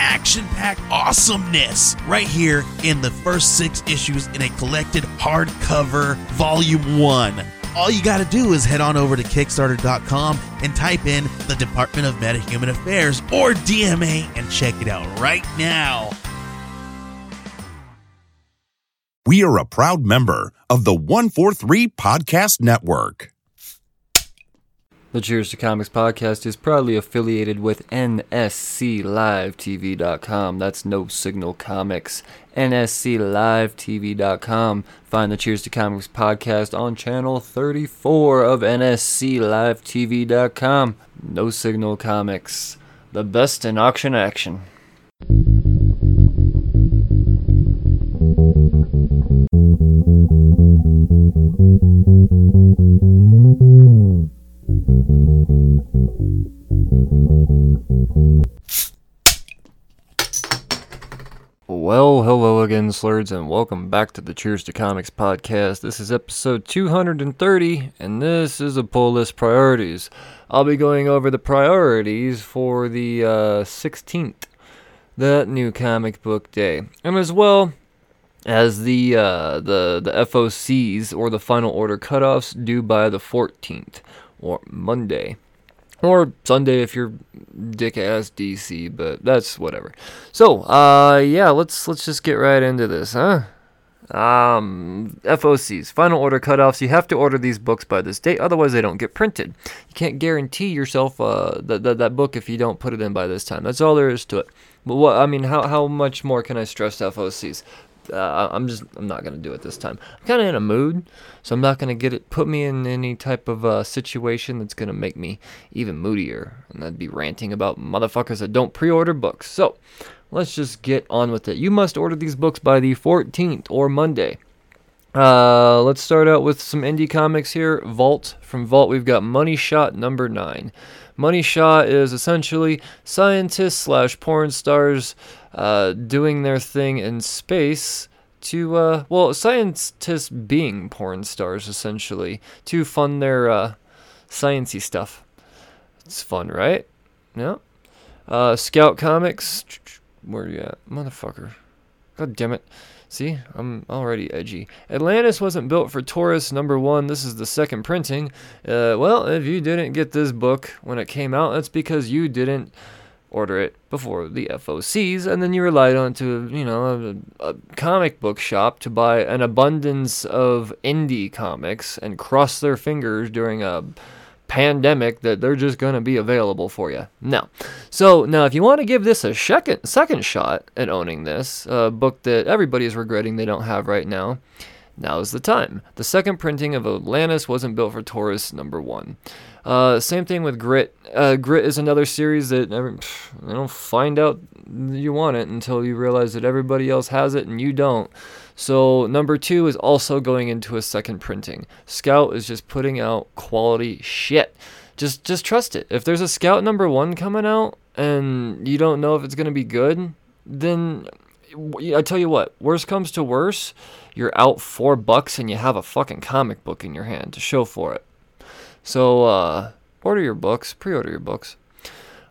action packed awesomeness right here in the first six issues in a collected hardcover volume one. All you got to do is head on over to Kickstarter.com and type in the Department of Metahuman Affairs or DMA and check it out right now. We are a proud member of the 143 Podcast Network. The Cheers to Comics podcast is proudly affiliated with NSCLiveTV.com. That's No Signal Comics. NSCLiveTV.com. Find the Cheers to Comics podcast on channel 34 of NSCLiveTV.com. No Signal Comics. The best in auction action. Well, hello again, slurs, and welcome back to the Cheers to Comics podcast. This is episode 230, and this is a pull list priorities. I'll be going over the priorities for the uh, 16th, that new comic book day, and as well as the uh, the the FOCs or the final order cutoffs due by the 14th or Monday or Sunday if you're dick ass DC, but that's whatever. So, uh, yeah, let's let's just get right into this, huh? Um, FOCs, final order cutoffs. You have to order these books by this date, otherwise they don't get printed. You can't guarantee yourself uh that that, that book if you don't put it in by this time. That's all there is to it. But what I mean, how how much more can I stress FOCs? Uh, I'm just I'm not gonna do it this time. I'm kind of in a mood, so I'm not gonna get it put me in any type of uh, situation that's gonna make me even moodier, and that'd be ranting about motherfuckers that don't pre-order books. So let's just get on with it. You must order these books by the 14th or Monday. Uh, let's start out with some indie comics here. Vault from Vault, we've got Money Shot number nine. Money Shot is essentially scientists slash porn stars uh, doing their thing in space to, uh, well, scientists being porn stars essentially to fund their uh, sciency stuff. It's fun, right? Yeah. Uh, Scout Comics, where you at, motherfucker? God damn it. See, I'm already edgy. Atlantis wasn't built for tourists, number one. This is the second printing. Uh, well, if you didn't get this book when it came out, that's because you didn't order it before the FOCs, and then you relied on to you know a, a, comic book shop to buy an abundance of indie comics and cross their fingers during a pandemic that they're just going to be available for you. Now, so now if you want to give this a second second shot at owning this uh, book that everybody is regretting they don't have right now, now is the time. The second printing of Atlantis wasn't built for tourists. Number one. Uh, same thing with Grit. Uh, Grit is another series that never, pff, you don't find out you want it until you realize that everybody else has it and you don't. So number two is also going into a second printing. Scout is just putting out quality shit. Just just trust it. If there's a Scout number one coming out and you don't know if it's gonna be good, then I tell you what. Worst comes to worst, you're out four bucks and you have a fucking comic book in your hand to show for it. So uh, order your books, pre-order your books.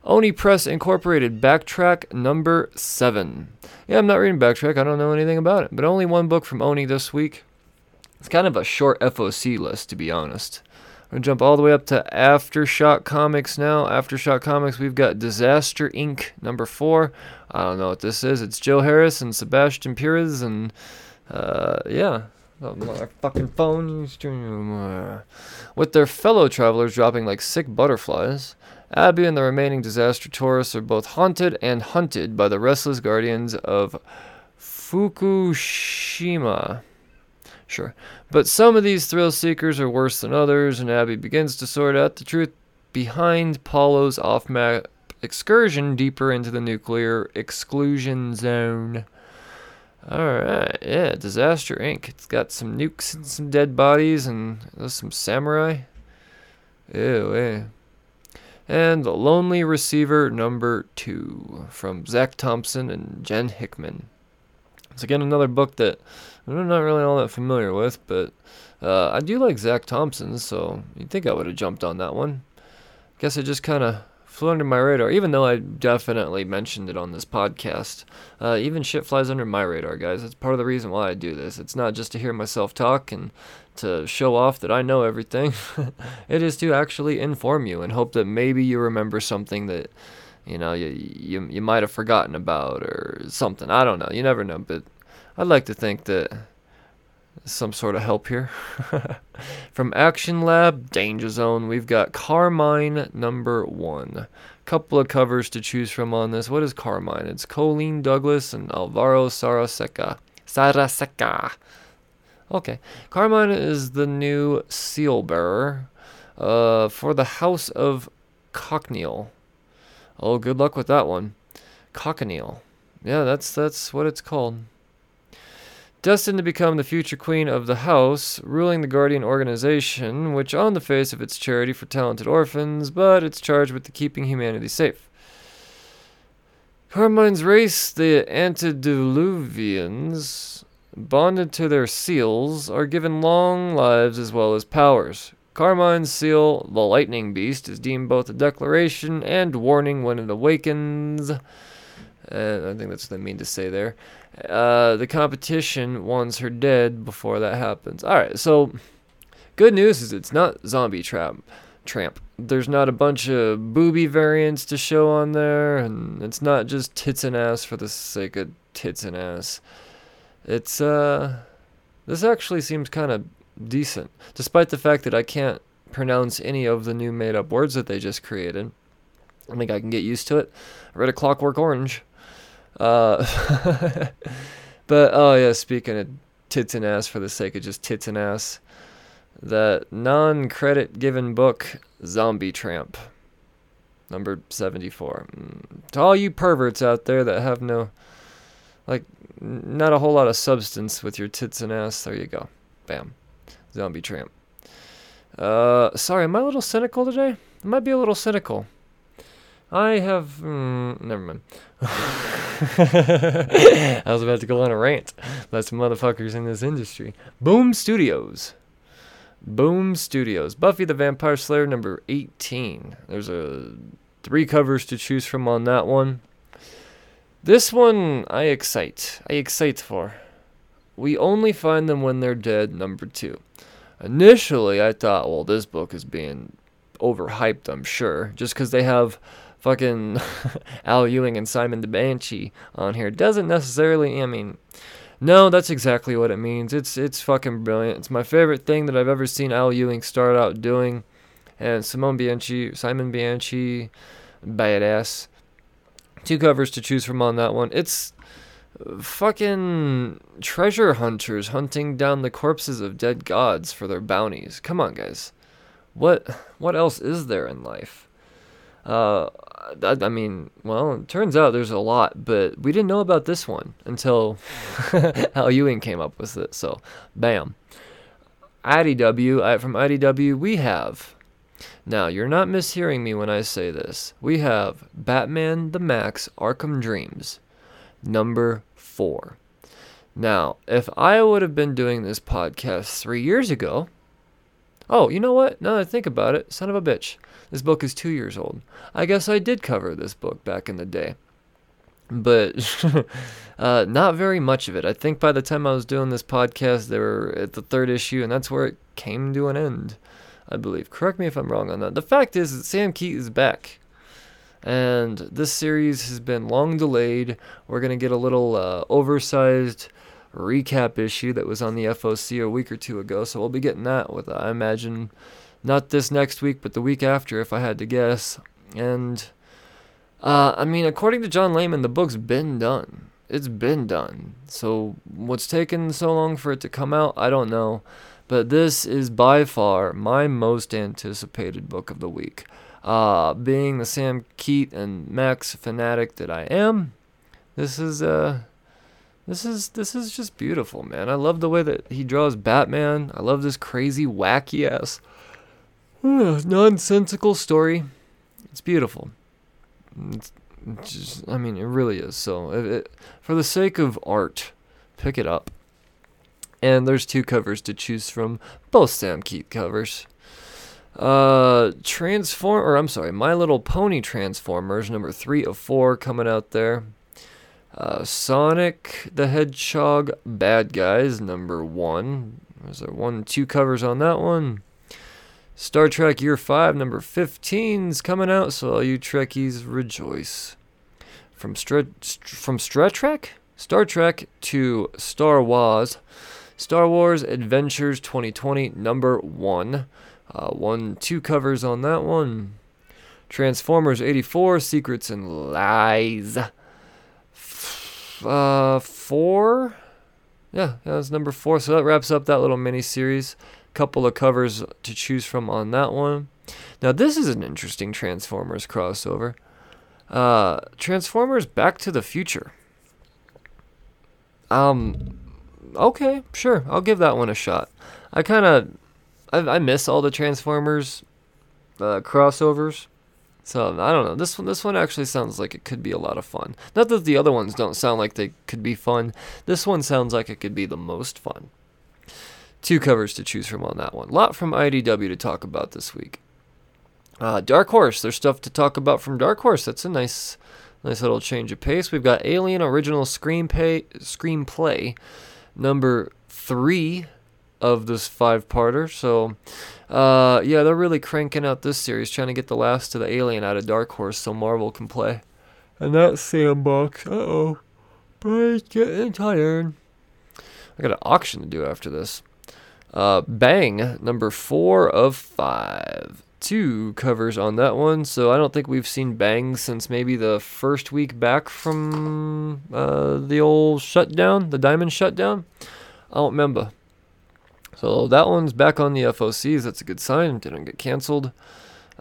Oni Press Incorporated Backtrack number seven. Yeah, I'm not reading Backtrack. I don't know anything about it, but only one book from Oni this week. It's kind of a short FOC list, to be honest. I'm gonna jump all the way up to Aftershock Comics now. Aftershock Comics, we've got Disaster Inc. number four. I don't know what this is. It's Joe Harris and Sebastian Perez, and uh, yeah, Oh, my fucking phone. With their fellow travelers dropping like sick butterflies, Abby and the remaining disaster tourists are both haunted and hunted by the restless guardians of Fukushima. Sure. But some of these thrill seekers are worse than others, and Abby begins to sort out the truth behind Paulo's off map excursion deeper into the nuclear exclusion zone. All right, yeah, Disaster Inc. It's got some nukes and some dead bodies and there's some samurai. Ew, eh. And The Lonely Receiver number two from Zac Thompson and Jen Hickman. It's again another book that I'm not really all that familiar with, but uh, I do like Zac Thompson, so you'd think I would have jumped on that one. Guess I just kind of flew under my radar, even though I definitely mentioned it on this podcast. Uh, even shit flies under my radar, guys. That's part of the reason why I do this. It's not just to hear myself talk and to show off that I know everything. it is to actually inform you and hope that maybe you remember something that you know you you, you might have forgotten about or something. I don't know. You never know, but I'd like to think that some sort of help here. From Action Lab, Danger Zone, we've got Carmine number one. Couple of covers to choose from on this. What is Carmine? It's Colleen Douglas and Alvaro Sarraseca. Sarraseca. Okay. Carmine is the new seal bearer uh, for the House of Cockneal. Oh, good luck with that one. Cochineal. Yeah, that's that's what it's called. Destined to become the future queen of the house, ruling the Guardian organization, which on the face of its charity for talented orphans, but it's charged with the keeping humanity safe. Carmine's race, the Antediluvians, bonded to their seals, are given long lives as well as powers. Carmine's seal, the lightning beast, is deemed both a declaration and warning when it awakens. Uh, I think that's what they mean to say there. Uh, the competition wants her dead before that happens. All right, so good news is it's not zombie trap tramp. There's not a bunch of booby variants to show on there, and it's not just tits and ass for the sake of tits and ass. It's uh, this actually seems kind of decent, despite the fact that I can't pronounce any of the new made-up words that they just created. I think I can get used to it. I read a Clockwork Orange. Uh, but oh yeah, speaking of tits and ass for the sake of just tits and ass, that non-credit given book Zombie Tramp, number seventy-four. Mm, to all you perverts out there that have no, like, not a whole lot of substance with your tits and ass, there you go, bam, Zombie Tramp. Uh, sorry, am I a little cynical today? I might be a little cynical. I have. Mm, never mind. I was about to go on a rant about some motherfuckers in this industry. Boom Studios. Boom Studios. Buffy the Vampire Slayer number 18. There's a three covers to choose from on that one. This one I excite. I excite for. We only find them when they're dead, number two. Initially, I thought, well, this book is being overhyped, I'm sure, just because they have fucking Al Ewing and Simon the Banshee on here doesn't necessarily. I mean, no, that's exactly what it means. It's it's fucking brilliant. It's my favorite thing that I've ever seen Al Ewing start out doing, and Simone Bianchi, Simon Bianchi, badass. Two covers to choose from on that one. It's fucking treasure hunters hunting down the corpses of dead gods for their bounties. Come on, guys. What what else is there in life? Uh, Uh, I, I mean, well, it turns out there's a lot, but we didn't know about this one until Al Ewing came up with it. So, bam. IDW, uh, from IDW, we have. Now, you're not mishearing me when I say this. We have Batman the Max Arkham Dreams, number four. Now, if I would have been doing this podcast three years ago, oh, you know what? Now that I think about it, son of a bitch. This book is two years old. I guess I did cover this book back in the day. But uh, not very much of it. I think by the time I was doing this podcast, they were at the third issue, and that's where it came to an end, I believe. Correct me if I'm wrong on that. The fact is that Sam Kieth is back. And this series has been long delayed. We're going to get a little uh, oversized recap issue that was on the FOC a week or two ago. So we'll be getting that with, I imagine, not this next week, but the week after, if I had to guess. And, uh, I mean, according to John Layman, the book's been done. It's been done. So, what's taken so long for it to come out, I don't know. But this is by far my most anticipated book of the week. Uh, being the Sam Kieth and Max fanatic that I am, this is, uh, This is this is just beautiful, man. I love the way that he draws Batman. I love this crazy, wacky ass, nonsensical story. It's beautiful. It's, just, I mean, it really is. So, it, it, for the sake of art, pick it up. And there's two covers to choose from, both Sam Kieth covers. Uh, Transform, or I'm sorry, My Little Pony Transformers, number three of four coming out there. Uh, Sonic the Hedgehog Bad Guys, number one. Was there one, two covers on that one? Star Trek Year 5, number 15 is coming out, so all you Trekkies rejoice. From, Stra- from Star Trek? Star Trek to Star Wars. Star Wars Adventures 2020, number one. Uh, one, two covers on that one. Transformers 84, Secrets and Lies. F- uh, four? Yeah, yeah, that's number four. So that wraps up that little mini series. Couple of covers to choose from on that one. Now, this is an interesting Transformers crossover. Uh, Transformers Back to the Future. Um, okay, sure, I'll give that one a shot. I kind of, I, I miss all the Transformers uh, crossovers. So I don't know. This one, this one actually sounds like it could be a lot of fun. Not that the other ones don't sound like they could be fun. This one sounds like it could be the most fun. Two covers to choose from on that one. A lot from IDW to talk about this week. Uh, Dark Horse. There's stuff to talk about from Dark Horse. That's a nice, nice little change of pace. We've got Alien original screenplay, screenplay number three of this five-parter. So, uh, yeah, they're really cranking out this series, trying to get the last of the Alien out of Dark Horse so Marvel can play. And that sandbox. Uh oh, but getting tired. I got an auction to do after this. Uh, Bang, number four of five. Two covers on that one, so I don't think we've seen Bang since maybe the first week back from uh, the old shutdown, the Diamond shutdown. I don't remember. So that one's back on the FOCs. That's a good sign. Didn't get canceled.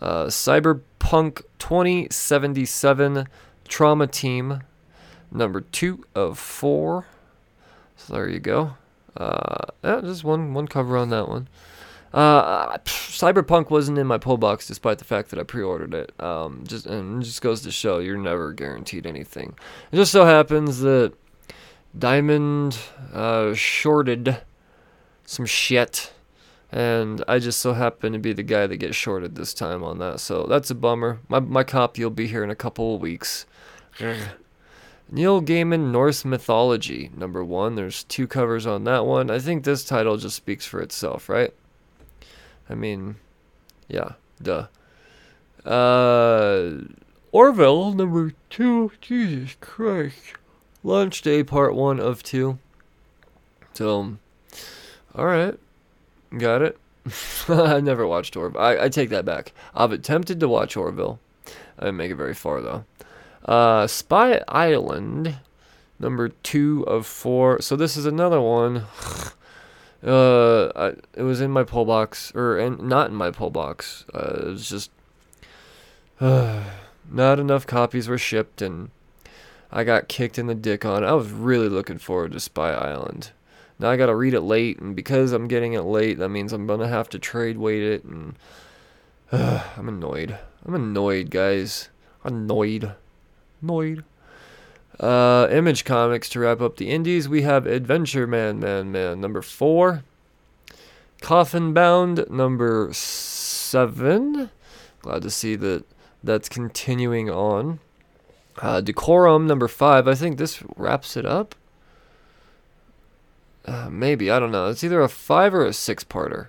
Uh, Cyberpunk 2077 Trauma Team, number two of four. So there you go. Uh, yeah, just one one cover on that one. Uh, Cyberpunk wasn't in my pull box despite the fact that I pre-ordered it. Um, just and it just goes to show you're never guaranteed anything. It just so happens that Diamond uh, shorted some shit, and I just so happen to be the guy that gets shorted this time on that. So that's a bummer. My my copy will be here in a couple of weeks. Neil Gaiman Norse Mythology, number one. There's two covers on that one. I think this title just speaks for itself, right? I mean, yeah, duh. Uh, Orville, number two. Jesus Christ. Launch Day, part one of two. So, alright. Got it. I never watched Orville. I, I take that back. I've attempted to watch Orville. I didn't make it very far, though. Uh, Spy Island, number two of four. So this is another one. uh, I, it was in my pull box, or not in my pull box. Uh, it was just uh, not enough copies were shipped, and I got kicked in the dick on. I was really looking forward to Spy Island. Now I gotta read it late, and because I'm getting it late, that means I'm gonna have to trade weight it, and I'm annoyed. I'm annoyed, guys. Annoyed. Annoyed. Uh, Image Comics to wrap up the indies. We have Adventure Man, Man, Man, number four. Coffin Bound, number seven. Glad to see that that's continuing on. Uh, Decorum, number five. I think this wraps it up. Uh, maybe, I don't know. It's either a five or a six parter.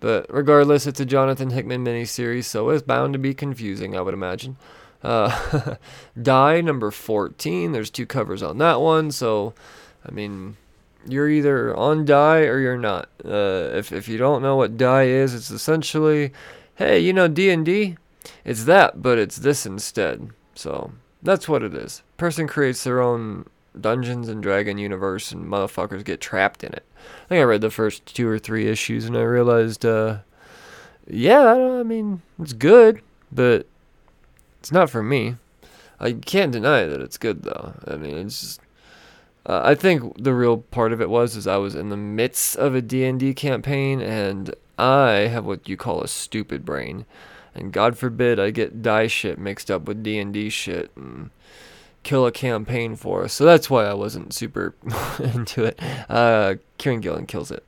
But regardless, it's a Jonathan Hickman miniseries, so it's bound to be confusing, I would imagine. Uh, Die number 14. There's two covers on that one. So, I mean, you're either on Die or you're not. Uh, if if you don't know what Die is, it's essentially, hey, you know D and D, it's that, but it's this instead. So that's what it is. Person creates their own Dungeons and Dragon universe, and motherfuckers get trapped in it. I think I read the first two or three issues, and I realized, uh, yeah, I mean, it's good, but it's not for me. I can't deny that it's good though. I mean, it's just Uh, I think the real part of it was is I was in the midst of a D&D campaign and I have what you call a stupid brain. And God forbid I get die shit mixed up with D&D shit and kill a campaign for us. So that's why I wasn't super into it. Uh, Kieron Gillen kills it.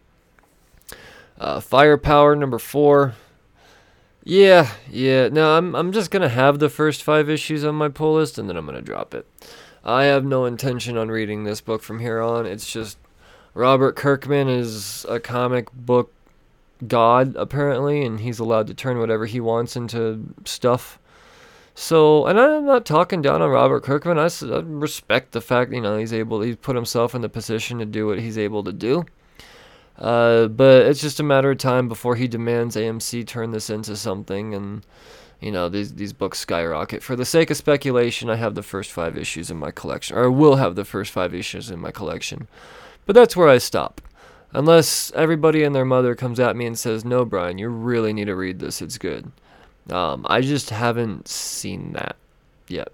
Uh, Firepower number four. Yeah, yeah. No, I'm I'm just gonna have the first five issues on my pull list and then I'm gonna drop it. I have no intention on reading this book from here on. It's just Robert Kirkman is a comic book god apparently, and he's allowed to turn whatever he wants into stuff. So, and I'm not talking down on Robert Kirkman. I, I respect the fact you know he's able, he's put himself in the position to do what he's able to do. Uh, but it's just a matter of time before he demands AMC turn this into something, and you know these these books skyrocket. For the sake of speculation, I have the first five issues in my collection, or I will have the first five issues in my collection. But that's where I stop. Unless everybody and their mother comes at me and says, "No, Brian, you really need to read this. It's good." Um, I just haven't seen that yet.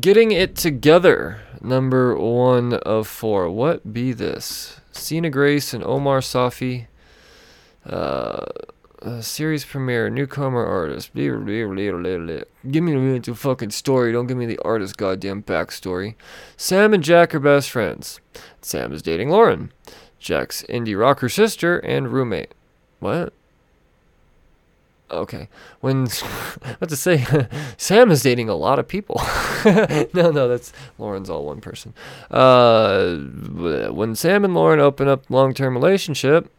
Getting it together, number one of four. What be this? Sina Grace and Omar Spahi. Uh, series premiere, newcomer artist. Give me the fucking story. Don't give me the artist goddamn backstory. Sam and Jack are best friends. Sam is dating Lauren, Jack's indie rocker sister and roommate. What? Okay. When what to say, Sam is dating a lot of people. no, no, that's Lauren's all one person. Uh, when Sam and Lauren open up long-term relationship,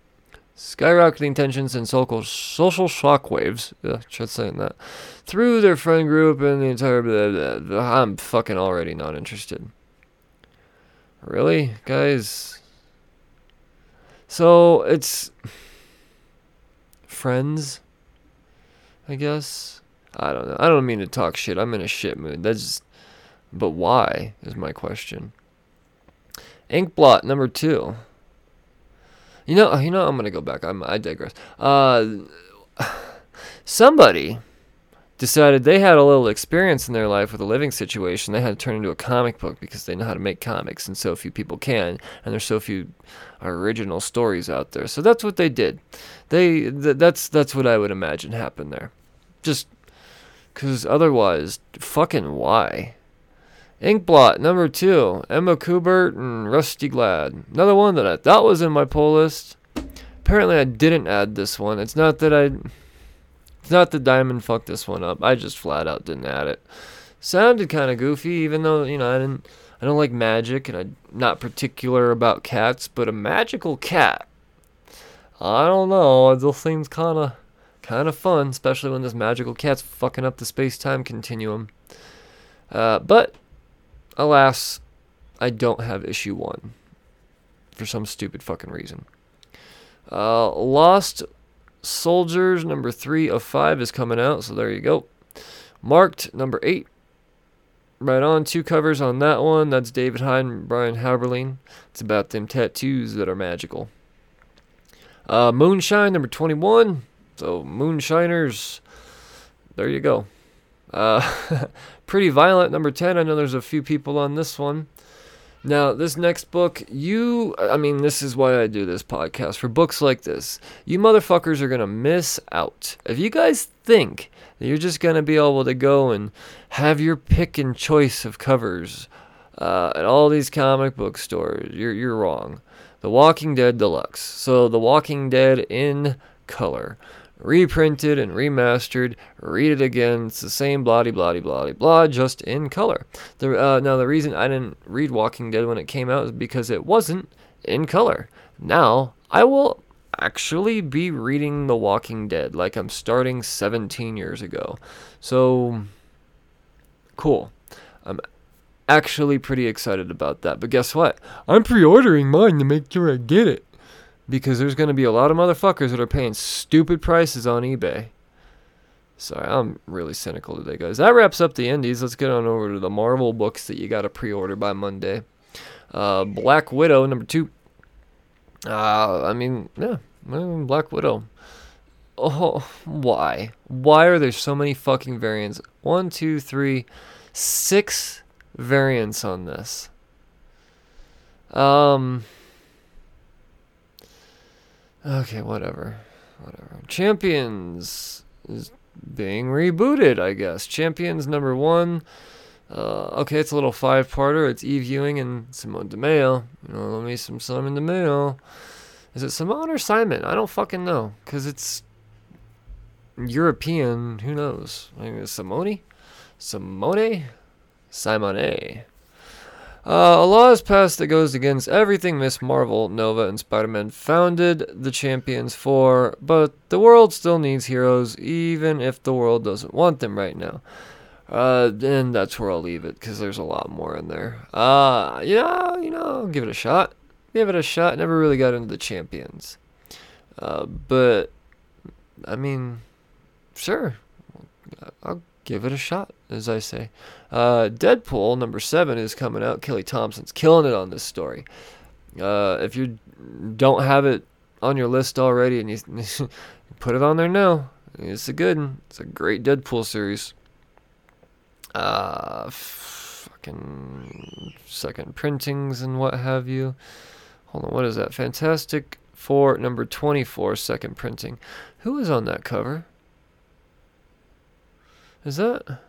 skyrocketing tensions and social social shockwaves. Yeah, try saying that through their friend group and the entire. Blah, blah, blah. I'm fucking already not interested. Really, guys. So it's friends I guess. I don't know. I don't mean to talk shit. I'm in a shit mood. That's but why is my question. Inkblot number two. You know, you know, I'm gonna go back. I'm, I digress. Uh, somebody decided they had a little experience in their life with a living situation. They had to turn into a comic book because they know how to make comics, and so few people can, and there's so few original stories out there. So that's what they did. They th- that's that's what I would imagine happened there. Just because otherwise, fucking why? Inkblot number two, Emma Kubert and Rusty Gladd. Another one that I thought was in my pull list. Apparently, I didn't add this one. It's not that I. It's not that Diamond fucked this one up. I just flat out didn't add it. Sounded kind of goofy, even though you know I didn't. I don't like magic, and I'm not particular about cats. But a magical cat. I don't know. It just seems kind of kind of fun, especially when this magical cat's fucking up the space time continuum. Uh, but, alas, I don't have issue one for some stupid fucking reason. Uh, Lost Soldiers number three of five is coming out, so there you go. Marked number eight. Right on, two covers on that one. That's David Hine and Brian Haberlin. It's about them tattoos that are magical. Uh, Moonshine number 21. So, Moonshiners, there you go. Uh, Pretty Violent, number 10. I know there's a few people on this one. Now, this next book, you, I mean, this is why I do this podcast. For books like this, you motherfuckers are going to miss out. If you guys think that you're just going to be able to go and have your pick and choice of covers uh, at all these comic book stores, you're, you're wrong. The Walking Dead Deluxe. So, The Walking Dead in color reprinted and remastered. Read it again. It's the same bloody bloody bloody blah, just in color. The, uh, now the reason I didn't read Walking Dead when it came out is because it wasn't in color. Now I will actually be reading The Walking Dead like I'm starting 17 years ago. So cool. I'm actually pretty excited about that. But guess what? I'm pre-ordering mine to make sure I get it because there's going to be a lot of motherfuckers that are paying stupid prices on eBay. Sorry, I'm really cynical today, guys. That wraps up the indies. Let's get on over to the Marvel books that you got to pre-order by Monday. Uh, Black Widow number two. Uh, I mean, yeah, Black Widow. Oh, why? Why are there so many fucking variants? One, two, three, six variants on this. Um. Okay, whatever. Whatever. Champions is being rebooted, I guess. Champions number one. Uh, okay, it's a little five parter. It's Eve Ewing and Simone DeMeo. You know, let me some Simone DeMeo. Is it Simone or Simon? I don't fucking know. Because it's European. Who knows? I mean, Simone? Simone? Simone. Uh, a law is passed that goes against everything Miss Marvel, Nova, and Spider Man founded the champions for, but the world still needs heroes, even if the world doesn't want them right now. Uh, and that's where I'll leave it because there's a lot more in there. Uh, yeah, you know, give it a shot. Give it a shot. Never really got into the champions. Uh, but, I mean, sure. I'll give it a shot, as I say. Uh, Deadpool number seven is coming out. Kelly Thompson's killing it on this story. Uh, if you don't have it on your list already, and you put it on there now, it's a good, one. it's a great Deadpool series. Uh, fucking second printings and what have you. Hold on, what is that? Fantastic Four number 24, second printing. Who is on that cover? Is that?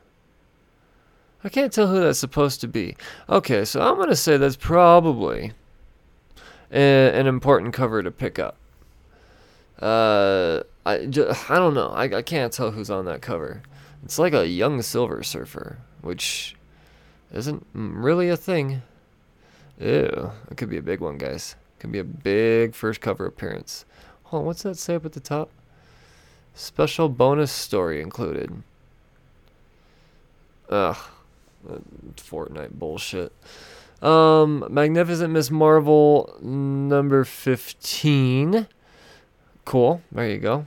I can't tell who that's supposed to be. Okay, so I'm going to say that's probably a, an important cover to pick up. Uh, I, I don't know. I, I can't tell who's on that cover. It's like a young Silver Surfer, which isn't really a thing. Ew, it could be a big one, guys. Could be a big first cover appearance. Hold on, what's that say up at the top? Special bonus story included. Ugh. Fortnite bullshit. Um, Magnificent Miss Marvel number 15. Cool. There you go.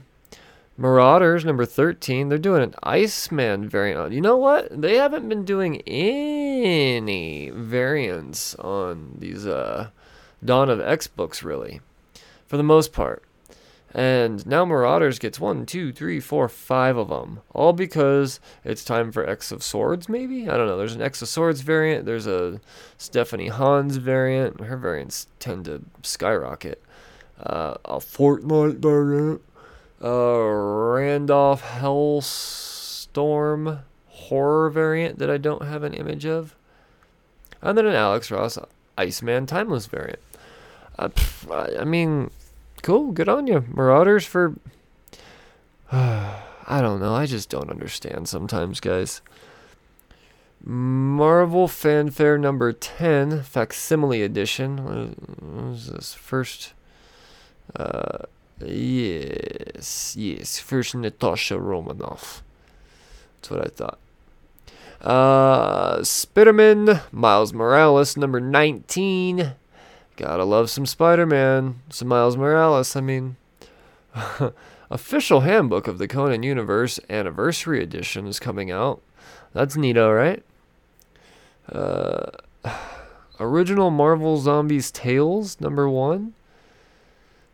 Marauders number 13. They're doing an Iceman variant. You know what? They haven't been doing any variants on these uh, Dawn of X books, really, for the most part. And now Marauders gets one, two, three, four, five of them. All because it's time for X of Swords, maybe? I don't know. There's an X of Swords variant. There's a Stephanie Hans variant. Her variants tend to skyrocket. Uh, a Fortnite variant. Uh, Randolph Hellstorm horror variant that I don't have an image of. And then an Alex Ross Iceman Timeless variant. Uh, pff, I mean, cool. Good on you, Marauders, for. I don't know. I just don't understand sometimes, guys. Marvel Fanfare number 10, Facsimile Edition. What is this? First. Uh, yes, yes. First Natasha Romanoff. That's what I thought. Uh, Spiderman, Miles Morales, number 19. Gotta love some Spider Man, some Miles Morales. I mean, official handbook of the Conan Universe Anniversary Edition is coming out. That's neato, right? Uh, original Marvel Zombies Tales, number one.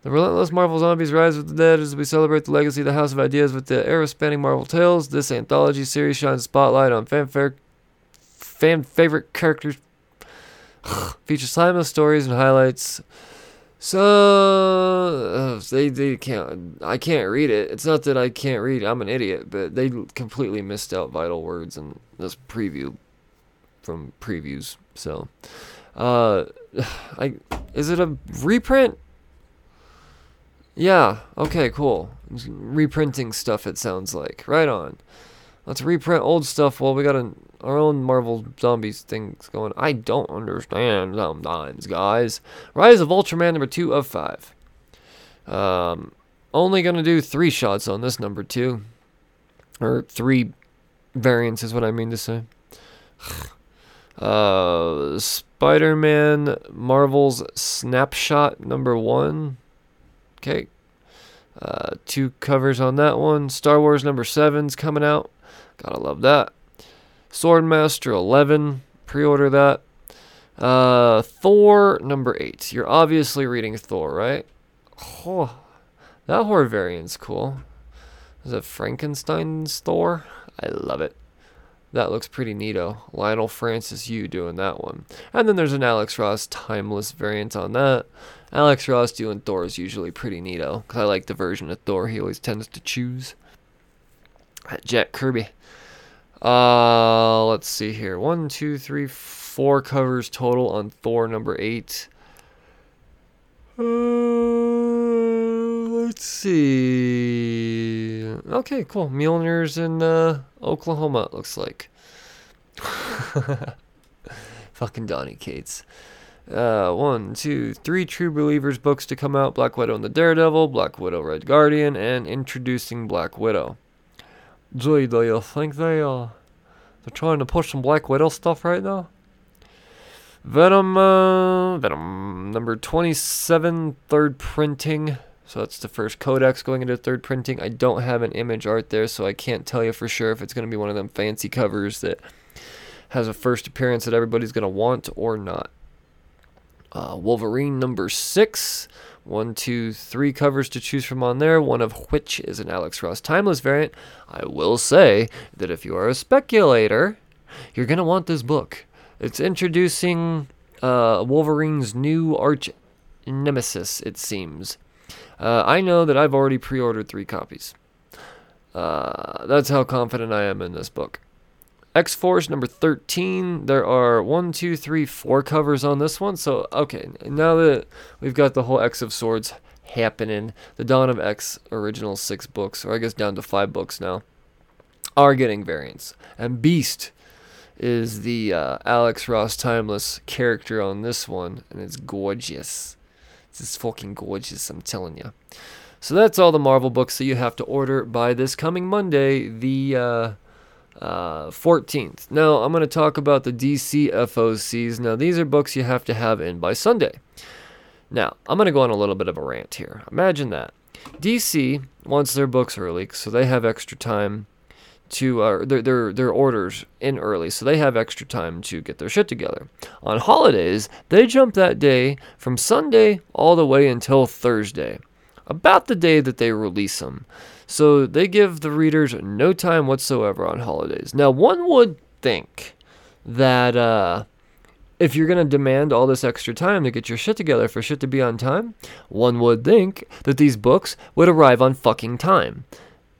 The relentless Marvel Zombies rise with the dead as we celebrate the legacy of the House of Ideas with the era spanning Marvel Tales. This anthology series shines spotlight on fan favorite characters features timeless stories and highlights. So uh, they they can't. I can't read it. It's not that I can't read. I'm an idiot, but they completely missed out vital words in this preview from previews. So, uh, I is it a reprint? Yeah. Okay. Cool. Reprinting stuff. It sounds like. Right on. Let's reprint old stuff while we got an our own Marvel Zombies things going. I don't understand sometimes, guys. Rise of Ultraman number two of five. Um, only gonna do three shots on this number two, or three variants is what I mean to say. Uh, Spider-Man Marvel's Snapshot number one. Okay. Uh, two covers on that one. Star Wars number seven's coming out. Gotta love that. Swordmaster 11, pre order that. Uh, Thor number 8. You're obviously reading Thor, right? Oh, that horror variant's cool. Is it Frankenstein's Thor? I love it. That looks pretty neato. Leinil Francis Yu doing that one. And then there's an Alex Ross timeless variant on that. Alex Ross doing Thor is usually pretty neato because I like the version of Thor he always tends to choose. Jack Kirby. Uh, let's see here. One, two, three, four covers total on Thor number eight. Uh, let's see. Okay, cool. Mjolnir's in uh, Oklahoma, it looks like. Fucking Donny Cates. Uh, one, two, three True Believers books to come out Black Widow and the Daredevil, Black Widow Red Guardian, and Introducing Black Widow. Gee, do you think they, uh, they're trying to push some Black Widow stuff right now? Venom, uh, Venom number 27, third printing. So that's the first codex going into third printing. I don't have an image art there, so I can't tell you for sure if it's going to be one of them fancy covers that has a first appearance that everybody's going to want or not. Uh, Wolverine number six. One, two, three covers to choose from on there, one of which is an Alex Ross Timeless variant. I will say that if you are a speculator, you're going to want this book. It's introducing uh, Wolverine's new arch nemesis, it seems. Uh, I know that I've already pre ordered three copies. Uh, that's how confident I am in this book. X Force number 13. There are one, two, three, four covers on this one. So, okay, now that we've got the whole X of Swords happening, the Dawn of X original six books, or I guess down to five books now, are getting variants. And Beast is the uh, Alex Ross Timeless character on this one, and it's gorgeous. It's just fucking gorgeous, I'm telling you. So that's all the Marvel books that you have to order by this coming Monday, the uh, uh, 14th. Now, I'm going to talk about the DC FOCs. Now, these are books you have to have in by Sunday. Now, I'm going to go on a little bit of a rant here. Imagine that. DC wants their books early, so they have extra time to uh, their, their their orders in early, so they have extra time to get their shit together. On holidays, they jump that day from Sunday all the way until Thursday, about the day that they release them. So they give the readers no time whatsoever on holidays. Now, one would think that uh, if you're going to demand all this extra time to get your shit together for shit to be on time, one would think that these books would arrive on fucking time.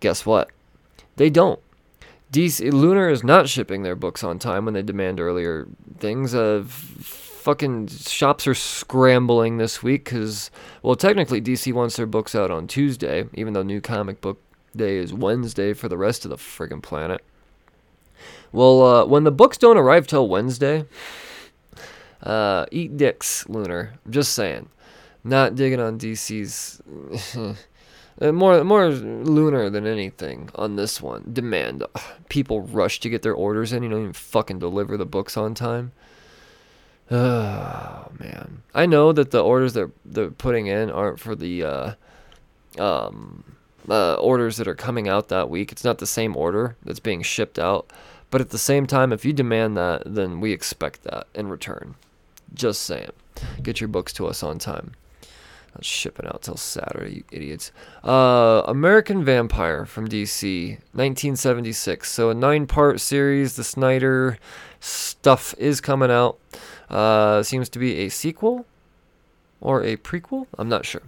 Guess what? They don't. DC Lunar is not shipping their books on time when they demand earlier things. Uh, fucking shops are scrambling this week because, well, technically DC wants their books out on Tuesday, even though New Comic Book Day is Wednesday for the rest of the friggin' planet. Well, uh, when the books don't arrive till Wednesday, uh, eat dicks, Lunar. I'm just saying. Not digging on DC's. Uh, more more lunar than anything on this one. Demand. People rush to get their orders in. You don't even fucking deliver the books on time. Oh man, I know that the orders they're they're putting in aren't for the uh, um, uh, orders that are coming out that week. It's not the same order that's being shipped out. But at the same time, if you demand that, then we expect that in return. Just saying, get your books to us on time. Not shipping out till Saturday, you idiots. Uh, American Vampire from DC, 1976. So a nine-part series. The Snyder stuff is coming out. Uh, seems to be a sequel or a prequel. I'm not sure.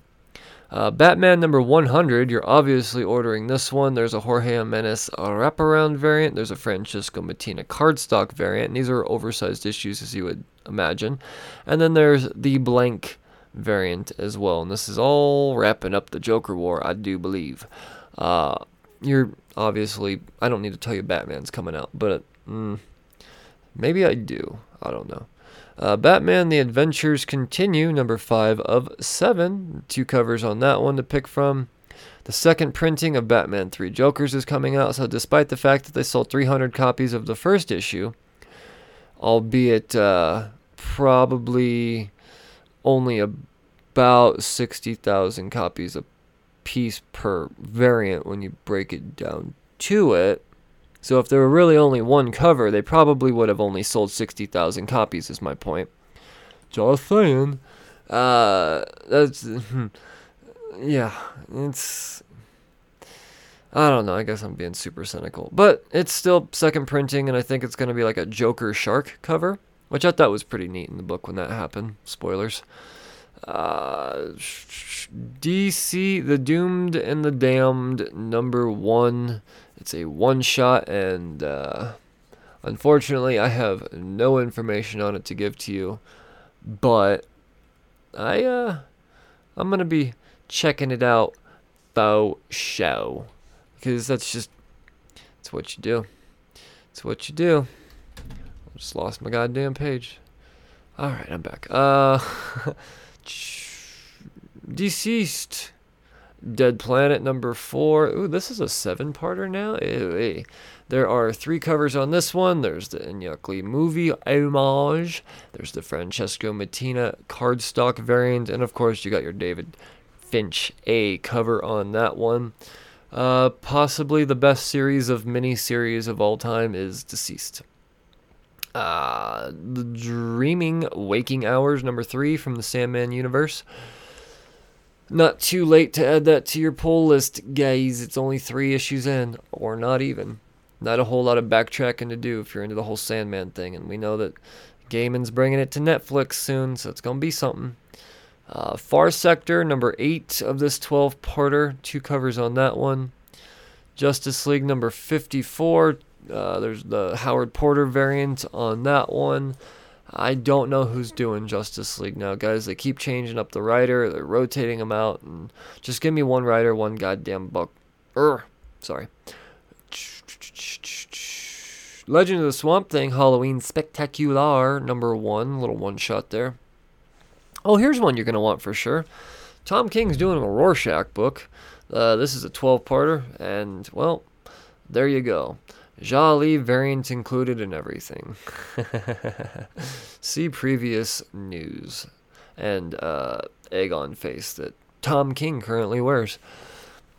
Uh, Batman number 100, you're obviously ordering this one. There's a Jorge Jimenez wraparound variant. There's a Francisco Mattina cardstock variant. And these are oversized issues, as you would imagine. And then there's the blank variant as well. And this is all wrapping up the Joker War, I do believe. Uh, you're obviously, I don't need to tell you Batman's coming out, but mm, maybe I do. I don't know. Uh, Batman The Adventures Continue, number 5 of 7. Two covers on that one to pick from. The second printing of Batman 3 Jokers is coming out, so despite the fact that they sold 300 copies of the first issue, albeit uh, probably only about 60,000 copies a piece per variant when you break it down to it. So if there were really only one cover, they probably would have only sold 60,000 copies, is my point. Just saying. Uh, that's. Yeah, it's. I don't know. I guess I'm being super cynical, but it's still second printing, and I think it's going to be like a Joker shark cover, which I thought was pretty neat in the book when that happened. Spoilers. Uh, DC, The Doomed and the Damned, number one. It's a one shot, and uh, unfortunately, I have no information on it to give to you. But I, uh, I'm gonna be checking it out faux show because that's just it's what you do. It's what you do. Just lost my goddamn page. All right, I'm back. Uh, deceased. Dead Planet number four. Ooh, this is a seven-parter now. Ew, ew. There are three covers on this one. There's the Inhyuk Lee movie homage. There's the Francesco Mattina cardstock variant, and of course you got your David Finch A cover on that one. Uh, possibly the best series of mini series of all time is DCeased. Uh, the Dreaming Waking Hours, number three from the Sandman universe. Not too late to add that to your pull list, guys. It's only three issues in, or not even. Not a whole lot of backtracking to do if you're into the whole Sandman thing, and we know that Gaiman's bringing it to Netflix soon, so it's gonna be something. Uh, Far Sector, number 8 of this 12 parter, two covers on that one. Justice League, number 54. Uh, there's the Howard Porter variant on that one. I don't know who's doing Justice League now, guys. They keep changing up the writer, they're rotating them out, and just give me one writer, one goddamn book. Er, sorry. Legend of the Swamp Thing, Halloween Spectacular, number one, little one shot there. Oh, here's one you're to want for sure. Tom King's doing a Rorschach book. Uh, this is a 12 parter, and, well, there you go. Jolly variant included in everything. See previous news and uh, egg on face that Tom King currently wears.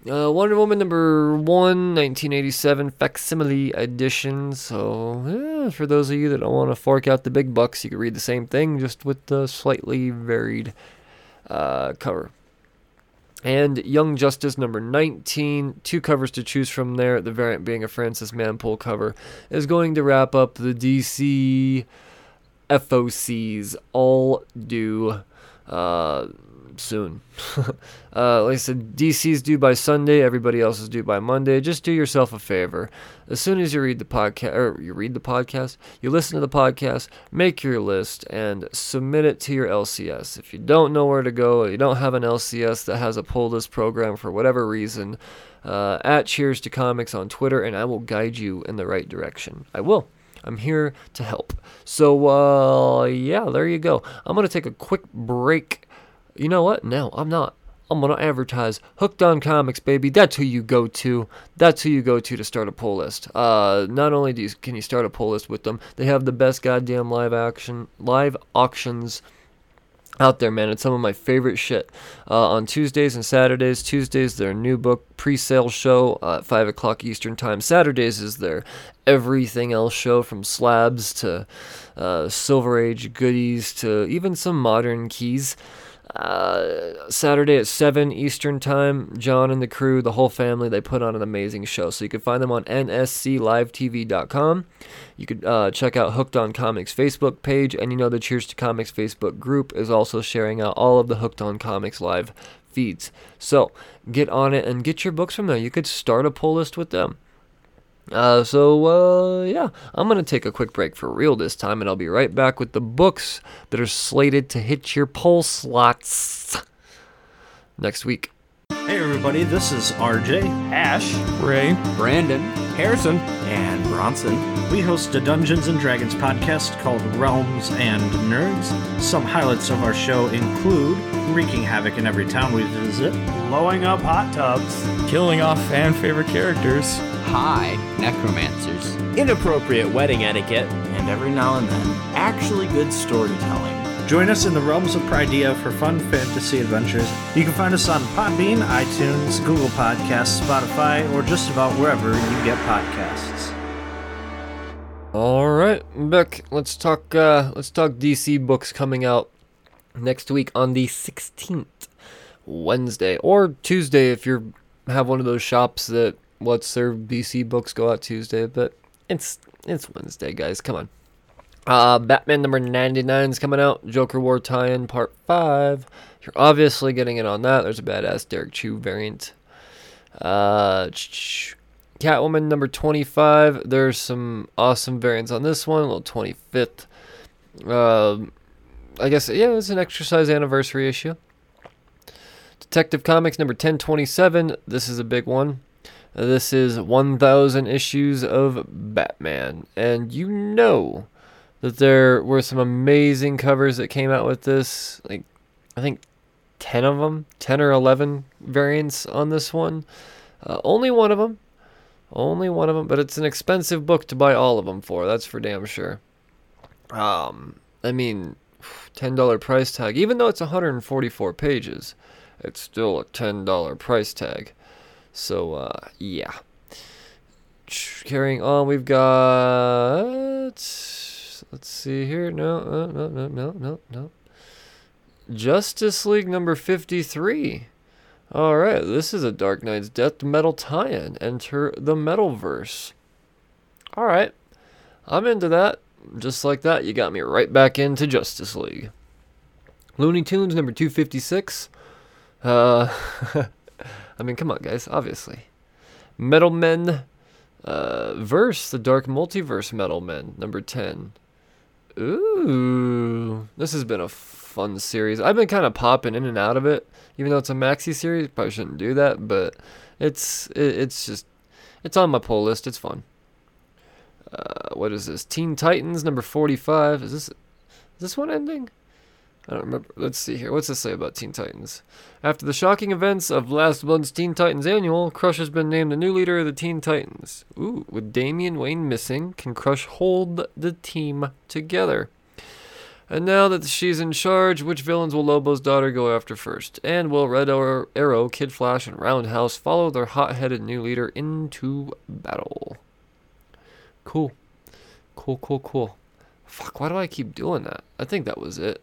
Uh, Wonder Woman number one, 1987 facsimile edition. So, yeah, for those of you that don't want to fork out the big bucks, you can read the same thing just with the slightly varied uh, cover. And Young Justice number 19, two covers to choose from there, the variant being a Francis Manapul cover, is going to wrap up the DC FOCs all due uh, soon. uh, like I said, DC's due by Sunday. Everybody else is due by Monday. Just do yourself a favor. As soon as you read the podcast, or you read the podcast, you listen to the podcast, make your list and submit it to your LCS. If you don't know where to go, you don't have an LCS that has a pull list program for whatever reason, uh, at Cheers to Comics on Twitter, and I will guide you in the right direction. I will. I'm here to help. So, uh, yeah, there you go. I'm going to take a quick break you know what? No, I'm not. I'm gonna advertise Hooked on Comics, baby. That's who you go to. That's who you go to to start a pull list. Uh, not only do you, can you start a pull list with them, they have the best goddamn live action live auctions out there, man. It's some of my favorite shit. Uh, on Tuesdays and Saturdays, Tuesdays their new book pre-sale show uh, at five o'clock Eastern time. Saturdays is their everything else show from slabs to uh, Silver Age goodies to even some modern keys. Uh, Saturday at 7 Eastern Time, John and the crew, the whole family, they put on an amazing show. So you can find them on nsclivetv.com. You could uh, check out Hooked on Comics Facebook page, and you know the Cheers to Comics Facebook group is also sharing out all of the Hooked on Comics live feeds. So get on it and get your books from there. You could start a pull list with them. Uh, so, uh, yeah, I'm going to take a quick break for real this time, and I'll be right back with the books that are slated to hit your poll slots next week. Hey, everybody, this is RJ, Ash, Ray, Brandon, Harrison, and Bronson. We host a Dungeons and Dragons podcast called Realms and Nerds. Some highlights of our show include wreaking havoc in every town we visit, blowing up hot tubs, killing off fan favorite characters, high necromancers, inappropriate wedding etiquette, and every now and then, actually good storytelling. Join us in the realms of Pridea for fun fantasy adventures. You can find us on Podbean, iTunes, Google Podcasts, Spotify, or just about wherever you get podcasts. All right, Beck. Let's talk. Uh, let's talk DC books coming out next week on the 16th, Wednesday or Tuesday if you have one of those shops that what's their BC books go out Tuesday, but it's it's Wednesday, guys. Come on. Uh, Batman number 99 is coming out. Joker War tie-in part 5. You're obviously getting it on that. There's a badass Derrick Chew variant. Uh, Catwoman number 25. There's some awesome variants on this one. A little 25th. Uh, I guess, yeah, it's an exercise anniversary issue. Detective Comics number 1027. This is a big one. This is 1,000 issues of Batman. And you know that there were some amazing covers that came out with this. Like, I think 10 of them, 10 or 11 variants on this one. Uh, only one of them. Only one of them, but it's an expensive book to buy all of them for. That's for damn sure. Um, I mean, $10 price tag. Even though it's 144 pages, it's still a $10 price tag. So, uh, yeah. Carrying on, we've got Let's see here. No, uh, no, no, no, no, no. Justice League number 53. All right, this is a Dark Nights Death Metal tie-in. Enter the Metalverse. All right, I'm into that. Just like that, you got me right back into Justice League. Looney Tunes number 256. Uh, I mean, come on, guys. Obviously, Metal Men. Uh, verse the Dark Multiverse Metal Men number 10. Ooh, this has been a fun series. I've been kind of popping in and out of it, even though it's a maxi series. Probably shouldn't do that, but it's it, it's just it's on my pull list. It's fun. Uh, what is this? Teen Titans number forty-five. Is this is this one ending? I don't remember. Let's see here. What's this say about Teen Titans? After the shocking events of last month's Teen Titans Annual, Crush has been named the new leader of the Teen Titans. Ooh, with Damian Wayne missing, can Crush hold the team together? And now that she's in charge, which villains will Lobo's daughter go after first? And will Red Arrow, Kid Flash, and Roundhouse follow their hot headed new leader into battle? Cool. Cool, cool, cool. Fuck, why do I keep doing that? I think that was it.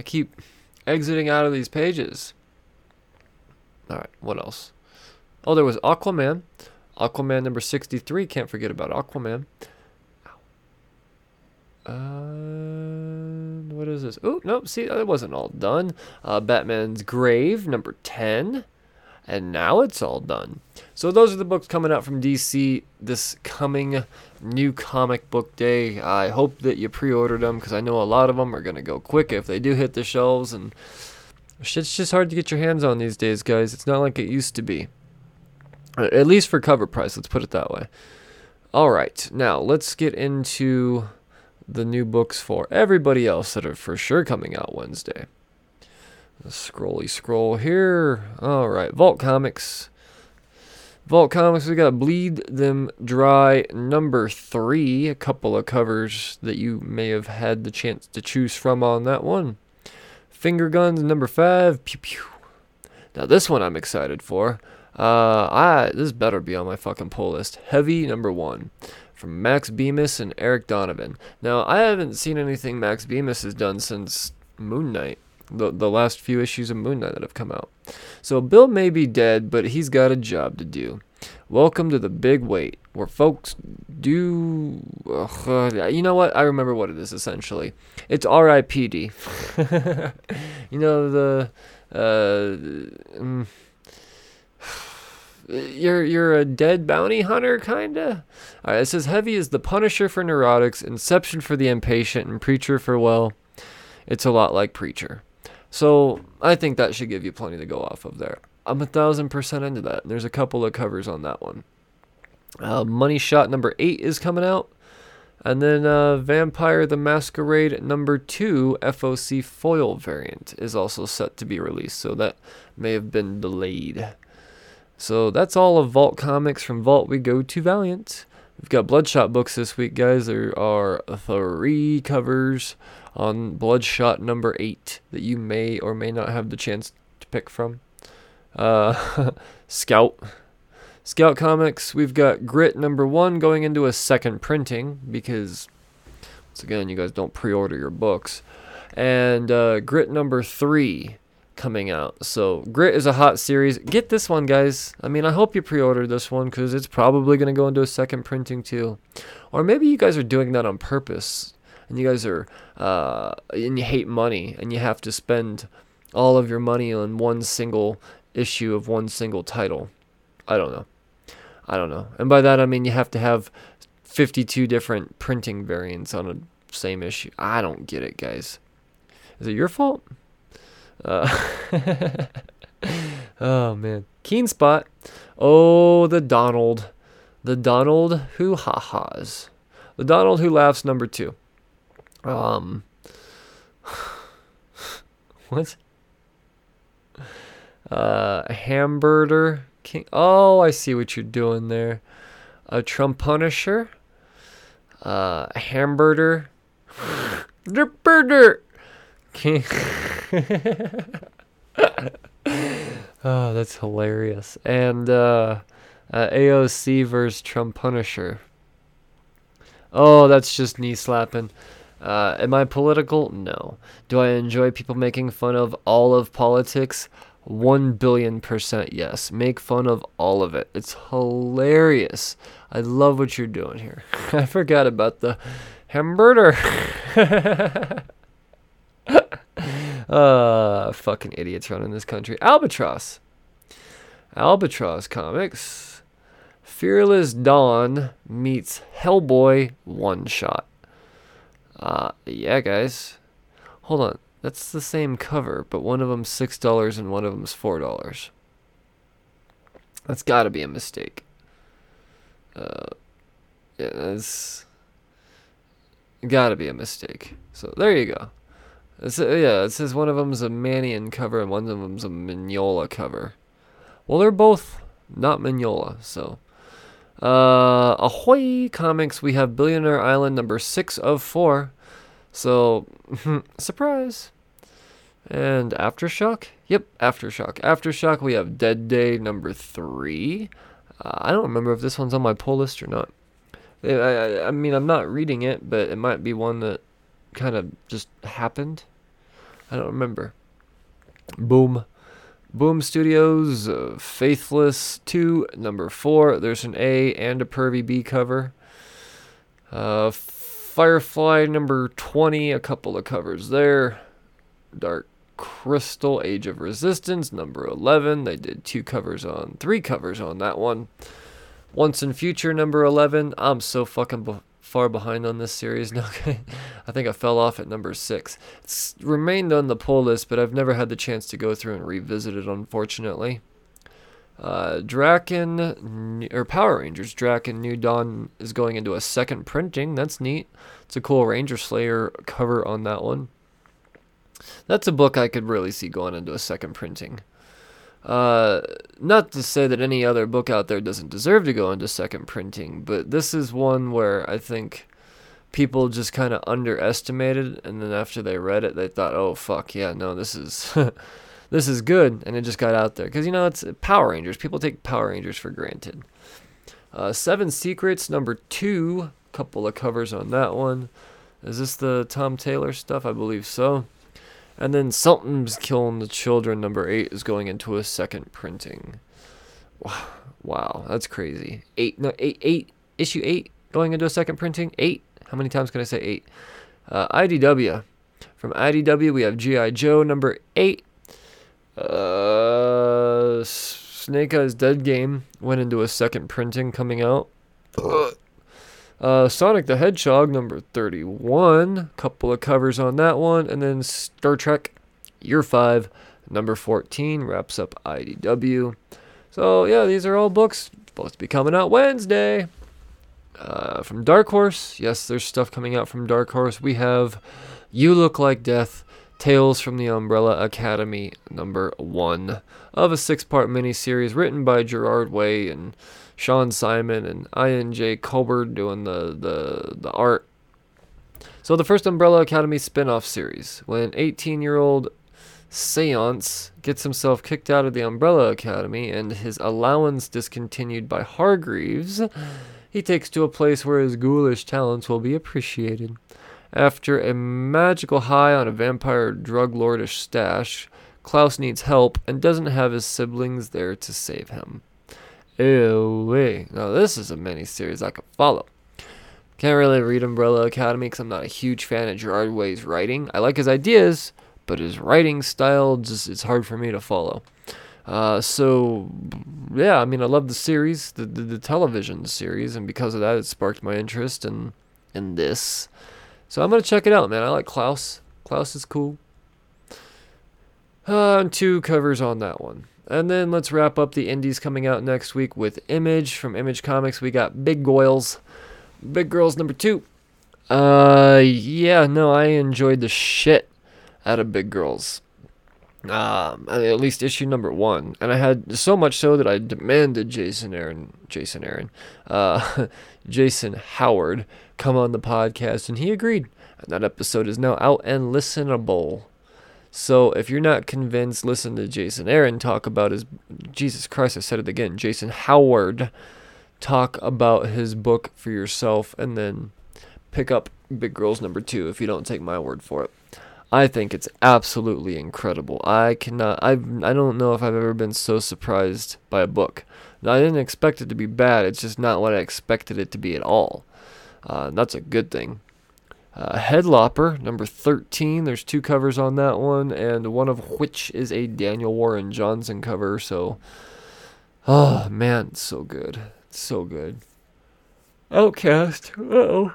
I keep exiting out of these pages. Alright, what else? Oh, there was Aquaman. Aquaman number 63. Can't forget about Aquaman. Uh, what is this? Oh, nope. See, it wasn't all done. Uh, Batman's Grave, number 10 and now it's all done. So those are the books coming out from DC this coming new comic book day. I hope that you pre-ordered them because I know a lot of them are gonna go quick if they do hit the shelves, and shit's just hard to get your hands on these days, guys. It's not like it used to be. At least for cover price, let's put it that way. All right, now let's get into the new books for everybody else that are for sure coming out Wednesday. Scrolly scroll here. All right, Vault Comics. Vault Comics, we got Bleed Them Dry number three. A couple of covers that you may have had the chance to choose from on that one. Finger Guns number five. Pew pew. Now this one I'm excited for. Uh, I this better be on my fucking pull list. Heavy number one from Max Bemis and Eric Donovan. Now I haven't seen anything Max Bemis has done since Moon Knight the the last few issues of Moon Knight that have come out. So Bill may be dead, but he's got a job to do. Welcome to the big wait, where folks do. Uh, you know what? I remember what it is essentially. It's R.I.P.D. you know the. Uh, um, you're you're a dead bounty hunter, kinda. All right, it says heavy is the Punisher for neurotics, Inception for the impatient, and Preacher for well. It's a lot like Preacher. So I think that should give you plenty to go off of there. I'm a thousand percent into that. There's a couple of covers on that one. Uh, Money Shot number eight is coming out. And then uh, Vampire the Masquerade number two FOC foil variant is also set to be released. So that may have been delayed. So that's all of Vault Comics. From Vault, we go to Valiant. We've got Bloodshot books this week, guys. There are three covers on Bloodshot number 8 that you may or may not have the chance to pick from. Uh, Scout. Scout Comics, we've got Grit number 1 going into a second printing because, once again, you guys don't pre order your books. And uh, Grit number 3 coming out. So Grit is a hot series. Get this one, guys. I mean, I hope you pre-ordered this one because it's probably going to go into a second printing too, or maybe you guys are doing that on purpose and you guys are uh, and you hate money and you have to spend all of your money on one single issue of one single title. I don't know. I don't know. And by that I mean you have to have 52 different printing variants on a same issue. I don't get it, guys. Is it your fault? Uh, oh man, Keenspot. Oh, the Donald, the Donald who ha ha's, the Donald who laughs. Number two. Um, what? Uh, hamburger king. Oh, I see what you're doing there. A Trump Punisher. Uh, hamburger. the burger. King. oh, that's hilarious. And uh, uh, AOC versus Trump Punisher. Oh, that's just knee slapping. Uh, am I political? No. Do I enjoy people making fun of all of politics? One billion percent yes. Make fun of all of it. It's hilarious. I love what you're doing here. I forgot about the hamburger. uh, fucking idiots running this country. Albatross. Albatross Comics. Fearless Dawn meets Hellboy one shot. Uh, yeah, guys. Hold on. That's the same cover, but one of them's $6 and one of them's $4. That's got to be a mistake. Uh, yeah, that's got to be a mistake. So there you go. It's, uh, yeah, it says one of them's a Mannion cover and one of them's a Mignola cover. Well, they're both not Mignola, so. Uh, Ahoy Comics, we have Billionaire Island number six of four. So, surprise. And Aftershock? Yep, Aftershock. Aftershock, we have Dead Day number three. Uh, I don't remember if this one's on my pull list or not. I, I, I mean, I'm not reading it, but it might be one that kind of just happened. I don't remember. Boom. Boom Studios, uh, Faithless 2, number 4. There's an A and a Pervy B cover. Uh, Firefly number 20, a couple of covers there. Dark Crystal, Age of Resistance, number 11. They did two covers on, three covers on that one. Once and Future, number 11. I'm so fucking far behind on this series now. I think I fell off at number 6. It's remained on the pull list, but I've never had the chance to go through and revisit it, unfortunately. Uh, Drakkon or Power Rangers Drakkon New Dawn is going into a second printing. That's neat. It's a cool Ranger Slayer cover on that one. That's a book I could really see going into a second printing. Uh, not to say that any other book out there doesn't deserve to go into second printing, but this is one where I think people just kind of underestimated, and then after they read it, they thought, "Oh fuck, yeah, no, this is." this is good, and it just got out there because you know it's Power Rangers. People take Power Rangers for granted. Uh, Seven Secrets number two, couple of covers on that one. Is this the Tom Taylor stuff? I believe so. And then Something's Killing the Children number eight is going into a second printing. Wow, wow that's crazy. Eight, no, eight, eight, issue eight going into a second printing. Eight. How many times can I say eight? Uh, IDW. From IDW, we have G.I. Joe number eight uh, Snake Eyes Dead Game went into a second printing coming out. Uh, Sonic the Hedgehog number 31, couple of covers on that one, and then Star Trek Year 5 number 14 wraps up IDW. So, yeah, these are all books supposed to be coming out Wednesday. Uh, from Dark Horse, yes, there's stuff coming out from Dark Horse. We have You Look Like Death Tales from the Umbrella Academy, number one, of a six part miniseries written by Gerard Way and Shaun Simon and I.N.J. Culbard doing the, the, the art. So, the first Umbrella Academy spin off series. When 18 year old Seance gets himself kicked out of the Umbrella Academy and his allowance discontinued by Hargreaves, he takes to a place where his ghoulish talents will be appreciated. After a magical high on a vampire drug lordish stash, Klaus needs help and doesn't have his siblings there to save him. Ew, wait. Now this is a mini series I could follow. Can't really read Umbrella Academy because I'm not a huge fan of Gerard Way's writing. I like his ideas, but his writing style just it's hard for me to follow. Uh, so yeah, I mean, I love the series, the, the the television series, and because of that, it sparked my interest in in this. So I'm gonna check it out, man. I like Klaus. Klaus is cool. Uh, two covers on that one. And then let's wrap up the indies coming out next week with Image from Image Comics. We got Big Goils, Big Girls number two. Uh, yeah, no, I enjoyed the shit out of Big Girls. Um, at least issue number one, and I had so much so that I demanded Jason Aaron, Jason Aaron, uh, Jason Howard come on the podcast, and he agreed. And that episode is now out and listenable. So if you're not convinced, listen to Jason Aaron talk about his. Jesus Christ, I said it again. Jason Howard talk about his book for yourself, and then pick up Big Girls number two if you don't take my word for it. I think it's absolutely incredible. I cannot. I I don't know if I've ever been so surprised by a book. Now, I didn't expect it to be bad. It's just not what I expected it to be at all. Uh, that's a good thing. Uh, Headlopper number 13. There's two covers on that one, and one of which is a Daniel Warren Johnson cover. So, oh man, so good, so good. Outcast. Oh.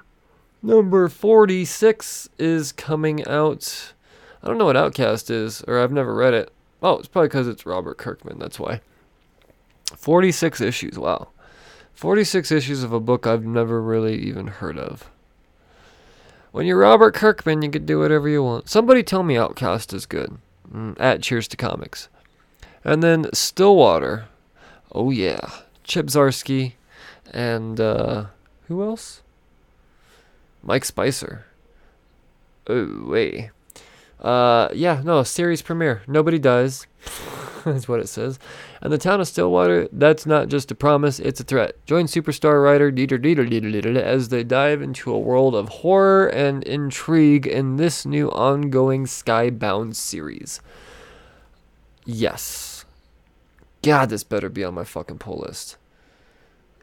Number 46 is coming out. I don't know what Outcast is, or I've never read it. Oh, it's probably because it's Robert Kirkman, that's why. 46 issues, wow. 46 issues of a book I've never really even heard of. When you're Robert Kirkman, you can do whatever you want. Somebody tell me Outcast is good. Mm, at Cheers to Comics. And then Stillwater. Oh, yeah. Chip Zdarsky. And, uh, who else? Mike Spicer. Oh, wait. Uh, yeah, no, series premiere. Nobody dies. That's what it says. And the town of Stillwater, that's not just a promise, it's a threat. Join superstar writer Dieter Dieter Dieter Dieter as they dive into a world of horror and intrigue in this new ongoing Skybound series. Yes. God, this better be on my fucking pull list.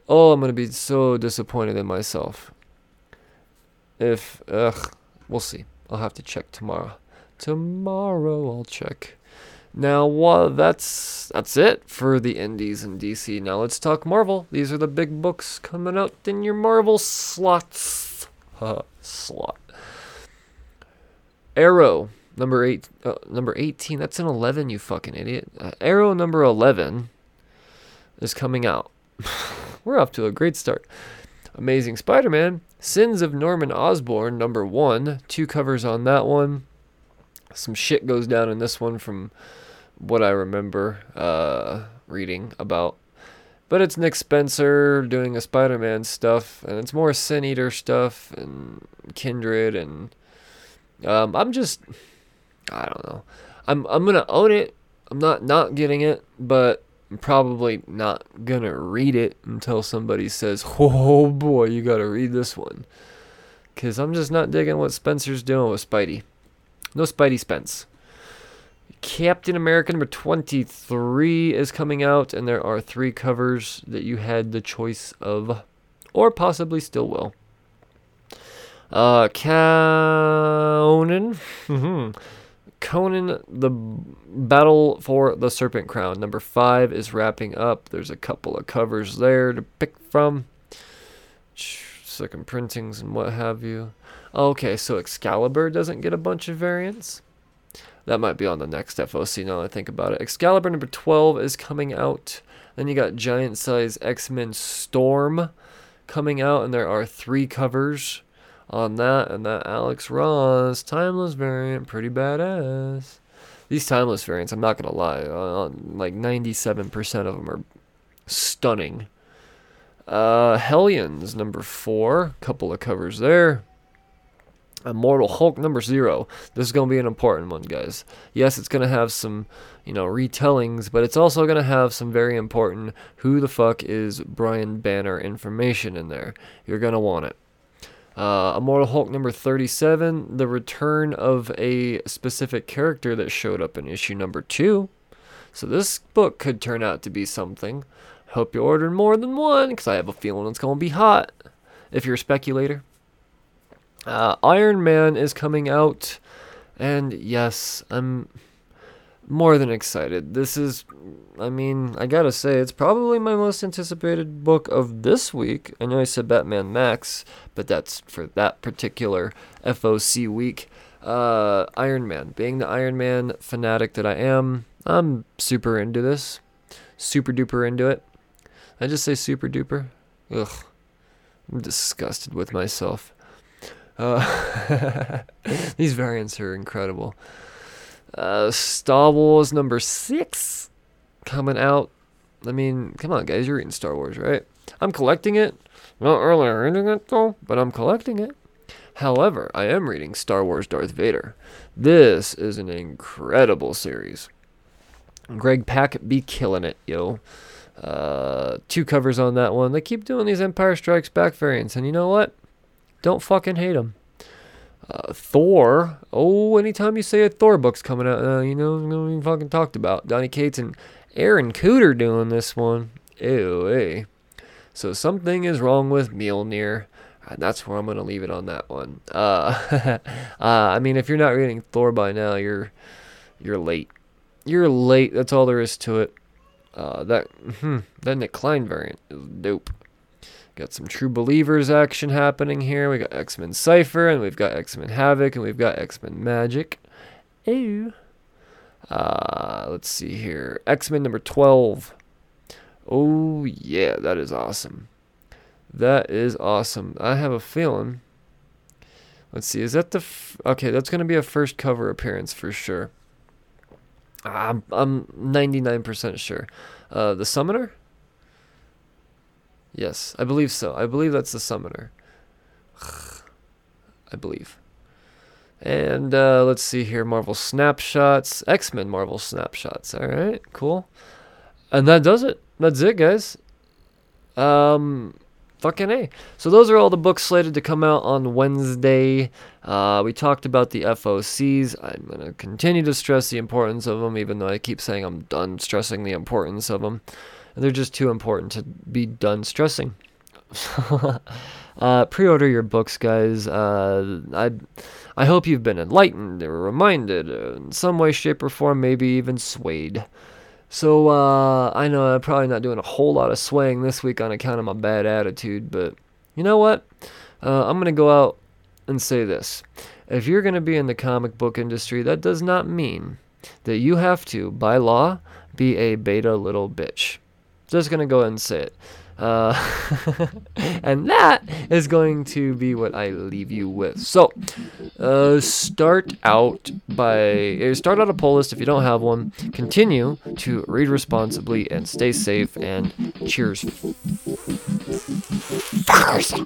Oh, I'm gonna be so disappointed in myself. If, ugh, we'll see. I'll have to check tomorrow. Tomorrow I'll check. Now, well, that's that's it for the indies in DC. Now let's talk Marvel. These are the big books coming out in your Marvel slots. slot. Aero number eight, uh, number eighteen. That's an eleven. You fucking idiot. Uh, Aero number eleven is coming out. We're off to a great start. Amazing Spider-Man, Sins of Norman Osborn, number one. Two covers on that one. Some shit goes down in this one from what I remember uh, reading about. But it's Nick Spencer doing a Spider-Man stuff, and it's more Sin Eater stuff and Kindred, and um, I'm just, I don't know. I'm I'm gonna own it. I'm not not getting it, but I'm probably not gonna read it until somebody says, "Oh boy, you gotta read this one," because I'm just not digging what Spencer's doing with Spidey. No Spidey Spence. Captain America number 23 is coming out, and there are three covers that you had the choice of, or possibly still will. Uh, Conan. Conan, the Battle for the Serpent Crown. Number five is wrapping up. There's a couple of covers there to pick from. Second printings and what have you. Okay, so Excalibur doesn't get a bunch of variants. That might be on the next FOC now that I think about it. Excalibur number 12 is coming out. Then you got Giant Size X Men Storm coming out, and there are three covers on that. And that Alex Ross Timeless variant, pretty badass. These Timeless variants, I'm not going to lie, uh, like 97% of them are stunning. Uh, Hellions number 4, couple of covers there. Immortal Hulk number zero. This is going to be an important one, guys. Yes, it's going to have some, you know, retellings, but it's also going to have some very important who the fuck is Brian Banner information in there. You're going to want it. Uh, Immortal Hulk number 37, the return of a specific character that showed up in issue number 2. So this book could turn out to be something. Hope you ordered more than one, because I have a feeling it's going to be hot, if you're a speculator. Uh, Iron Man is coming out, and yes, I'm more than excited. This is, I mean, I gotta say, it's probably my most anticipated book of this week. I know I said Batman Max, but that's for that particular FOC week. Uh, Iron Man, being the Iron Man fanatic that I am, I'm super into this. Super duper into it. I just say super duper? Ugh. I'm disgusted with myself. Uh, these variants are incredible. Uh, Star Wars number six coming out. I mean, come on, guys, you're reading Star Wars, right? I'm collecting it. Not really reading it though, but I'm collecting it. However, I am reading Star Wars Darth Vader. This is an incredible series. Greg Pak be killing it, yo. Uh, two covers on that one. They keep doing these Empire Strikes Back variants, and you know what? Don't fucking hate him. Uh, Thor. Oh, anytime you say a Thor book's coming out, uh, you know, we fucking talked about Donny Cates and Aaron Kuder doing this one. Ew, hey. So something is wrong with Mjolnir. And that's where I'm gonna leave it on that one. Uh, uh, I mean, if you're not reading Thor by now, you're you're late. You're late. That's all there is to it. Uh, that hmm, that Nic Klein variant is dope. Got some True Believers action happening here. We got X Men Cypher, and we've got X Men Havoc, and we've got X Men Magik. Ew. Uh, let's see here. X Men number 12. Oh, yeah, that is awesome. That is awesome. I have a feeling. Let's see. Is that the. F- okay, that's going to be a first cover appearance for sure. I'm, I'm 99% sure. Uh, the Summoner? Yes, I believe so. I believe that's the Summoner. I believe. And uh, let's see here Marvel Snapshots, X Men Marvel Snapshots. All right, cool. And that does it. That's it, guys. Um, fucking A. So those are all the books slated to come out on Wednesday. Uh, we talked about the FOCs. I'm going to continue to stress the importance of them, even though I keep saying I'm done stressing the importance of them. They're just too important to be done stressing. uh, pre-order your books, guys. Uh, I, I hope you've been enlightened or reminded uh, in some way, shape, or form, maybe even swayed. So uh, I know I'm probably not doing a whole lot of swaying this week on account of my bad attitude, but you know what? Uh, I'm gonna go out and say this: if you're gonna be in the comic book industry, that does not mean that you have to, by law, be a beta little bitch. Just gonna go ahead and say it. Uh, and that is going to be what I leave you with. So, uh, start out by uh, start out a pull list if you don't have one. Continue to read responsibly and stay safe. And cheers. Fuckers.